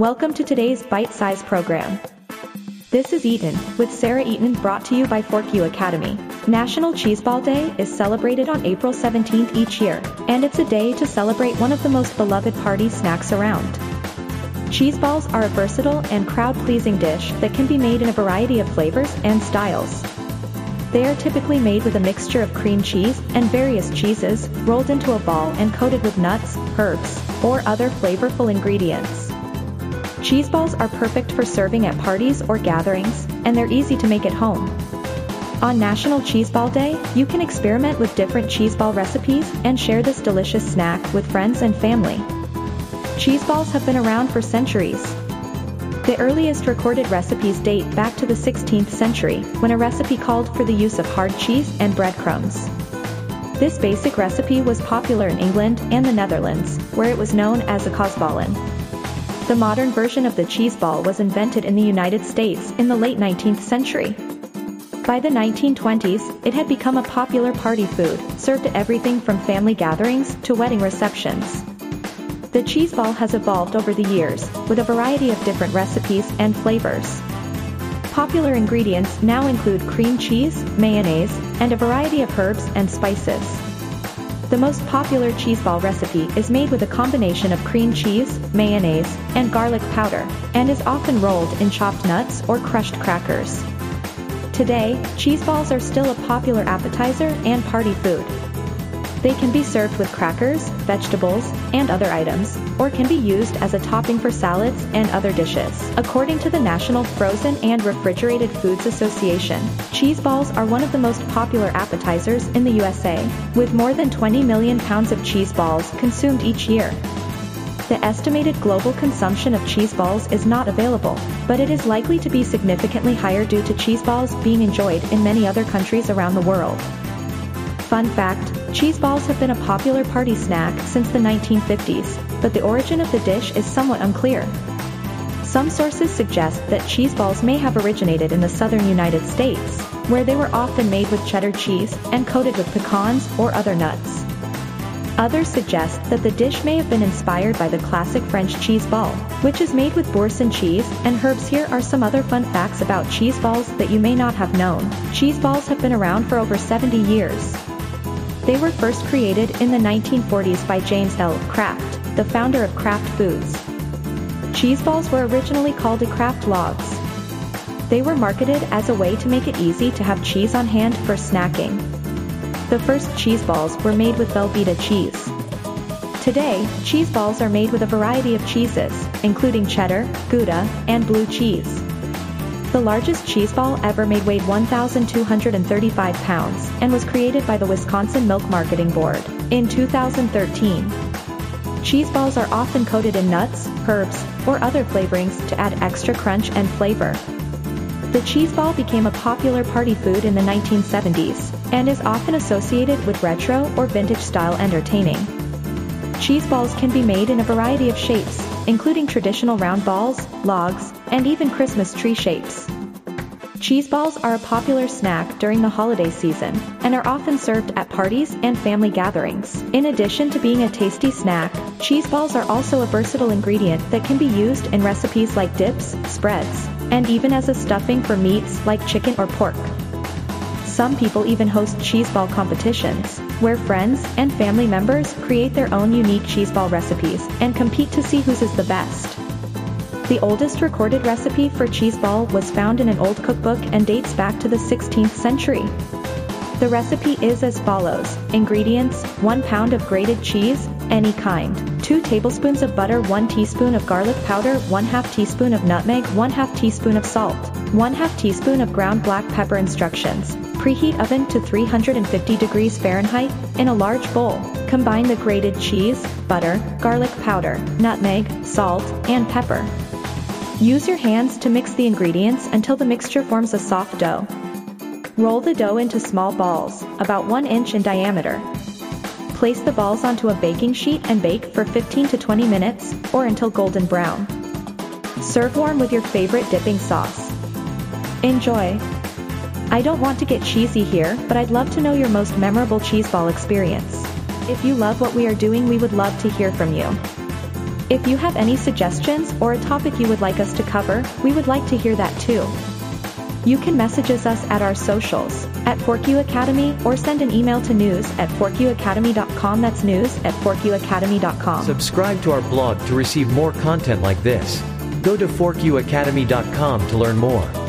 Welcome to today's bite size program. This is Eaton, with Sarah Eaton brought to you by Fork U Academy. National Cheeseball Day is celebrated on April 17th each year, and it's a day to celebrate one of the most beloved party snacks around. Cheeseballs are a versatile and crowd-pleasing dish that can be made in a variety of flavors and styles. They are typically made with a mixture of cream cheese and various cheeses, rolled into a ball and coated with nuts, herbs, or other flavorful ingredients. Cheese balls are perfect for serving at parties or gatherings, and they're easy to make at home. On National Cheese Ball Day, you can experiment with different cheese ball recipes and share this delicious snack with friends and family. Cheese balls have been around for centuries. The earliest recorded recipes date back to the 16th century, when a recipe called for the use of hard cheese and breadcrumbs. This basic recipe was popular in England and the Netherlands, where it was known as a kaasballen. The modern version of the cheese ball was invented in the United States in the late 19th century. By the 1920s, it had become a popular party food, served at everything from family gatherings to wedding receptions. The cheese ball has evolved over the years, with a variety of different recipes and flavors. Popular ingredients now include cream cheese, mayonnaise, and a variety of herbs and spices. The most popular cheese ball recipe is made with a combination of cream cheese, mayonnaise, and garlic powder, and is often rolled in chopped nuts or crushed crackers. Today, cheese balls are still a popular appetizer and party food. They can be served with crackers, vegetables, and other items, or can be used as a topping for salads and other dishes. According to the National Frozen and Refrigerated Foods Association, cheese balls are one of the most popular appetizers in the USA, with more than 20 million pounds of cheese balls consumed each year. The estimated global consumption of cheese balls is not available, but it is likely to be significantly higher due to cheese balls being enjoyed in many other countries around the world. Fun fact, cheese balls have been a popular party snack since the 1950s, but the origin of the dish is somewhat unclear. Some sources suggest that cheese balls may have originated in the southern United States, where they were often made with cheddar cheese and coated with pecans or other nuts. Others suggest that the dish may have been inspired by the classic French cheese ball, which is made with boursin cheese and herbs. Here are some other fun facts about cheese balls that you may not have known. Cheese balls have been around for over 70 years. They were first created in the 1940s by James L. Kraft, the founder of Kraft Foods. Cheese balls were originally called Kraft logs. They were marketed as a way to make it easy to have cheese on hand for snacking. The first cheese balls were made with Velveeta cheese. Today, cheese balls are made with a variety of cheeses, including cheddar, Gouda, and blue cheese. The largest cheese ball ever made weighed 1,235 pounds and was created by the Wisconsin Milk Marketing Board in 2013. Cheese balls are often coated in nuts, herbs, or other flavorings to add extra crunch and flavor. The cheese ball became a popular party food in the 1970s and is often associated with retro or vintage style entertaining. Cheese balls can be made in a variety of shapes, including traditional round balls, logs, and even Christmas tree shapes. Cheese balls are a popular snack during the holiday season and are often served at parties and family gatherings. In addition to being a tasty snack, cheese balls are also a versatile ingredient that can be used in recipes like dips, spreads, and even as a stuffing for meats like chicken or pork. Some people even host cheese ball competitions, where friends and family members create their own unique cheese ball recipes and compete to see whose is the best. The oldest recorded recipe for cheese ball was found in an old cookbook and dates back to the 16th century. The recipe is as follows. Ingredients, 1 pound of grated cheese, any kind, 2 tablespoons of butter 1 teaspoon of garlic powder 1 2 teaspoon of nutmeg 1 2 teaspoon of salt, 1 2 teaspoon of ground black pepper instructions. Preheat oven to 350 degrees Fahrenheit, in a large bowl, combine the grated cheese, butter, garlic powder, nutmeg, salt, and pepper. Use your hands to mix the ingredients until the mixture forms a soft dough. Roll the dough into small balls, about 1 inch in diameter. Place the balls onto a baking sheet and bake for 15 to 20 minutes, or until golden brown. Serve warm with your favorite dipping sauce. Enjoy! I don't want to get cheesy here, but I'd love to know your most memorable cheese ball experience. If you love what we are doing we would love to hear from you. If you have any suggestions or a topic you would like us to cover, we would like to hear that too. You can message us at our socials, at ForkU Academy, or send an email to news at forkuacademy.com. That's news at forkuacademy.com. Subscribe to our blog to receive more content like this. Go to forkuacademy.com to learn more.